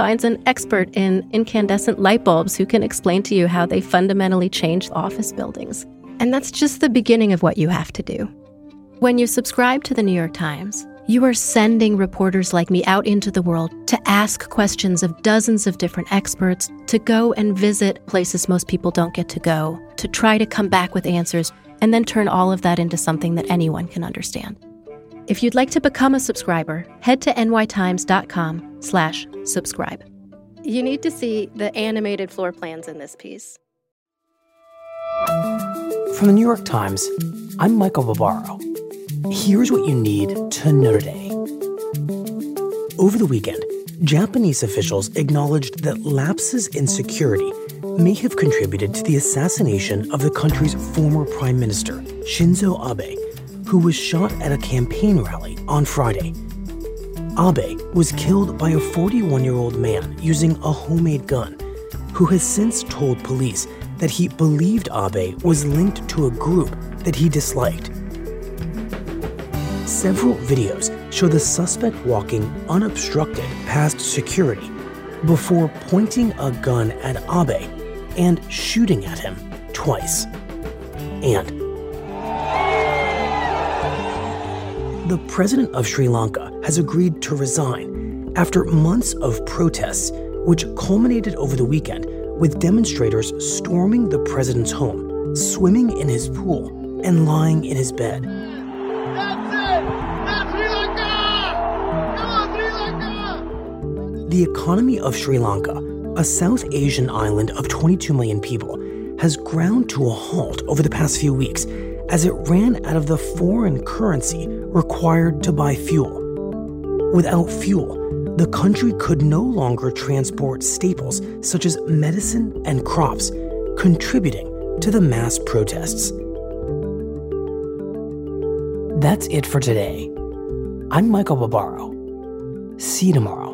Finds an expert in incandescent light bulbs who can explain to you how they fundamentally change office buildings. And that's just the beginning of what you have to do. When you subscribe to the New York Times, you are sending reporters like me out into the world to ask questions of dozens of different experts, to go and visit places most people don't get to go, to try to come back with answers, and then turn all of that into something that anyone can understand. If you'd like to become a subscriber, head to nytimes.com slash subscribe. You need to see the animated floor plans in this piece. From the New York Times, I'm Michael Barbaro. Here's what you need to know today. Over the weekend, Japanese officials acknowledged that lapses in security may have contributed to the assassination of the country's former prime minister, Shinzo Abe, who was shot at a campaign rally on Friday. Abe was killed by a 41 year old man using a homemade gun, who has since told police that he believed Abe was linked to a group that he disliked. Several videos show the suspect walking unobstructed past security before pointing a gun at Abe and shooting at him twice. And the president of Sri Lanka has agreed to resign after months of protests, which culminated over the weekend with demonstrators storming the president's home, swimming in his pool, and lying in his bed. The economy of Sri Lanka, a South Asian island of 22 million people, has ground to a halt over the past few weeks as it ran out of the foreign currency required to buy fuel. Without fuel, the country could no longer transport staples such as medicine and crops, contributing to the mass protests. That's it for today. I'm Michael Barbaro. See you tomorrow.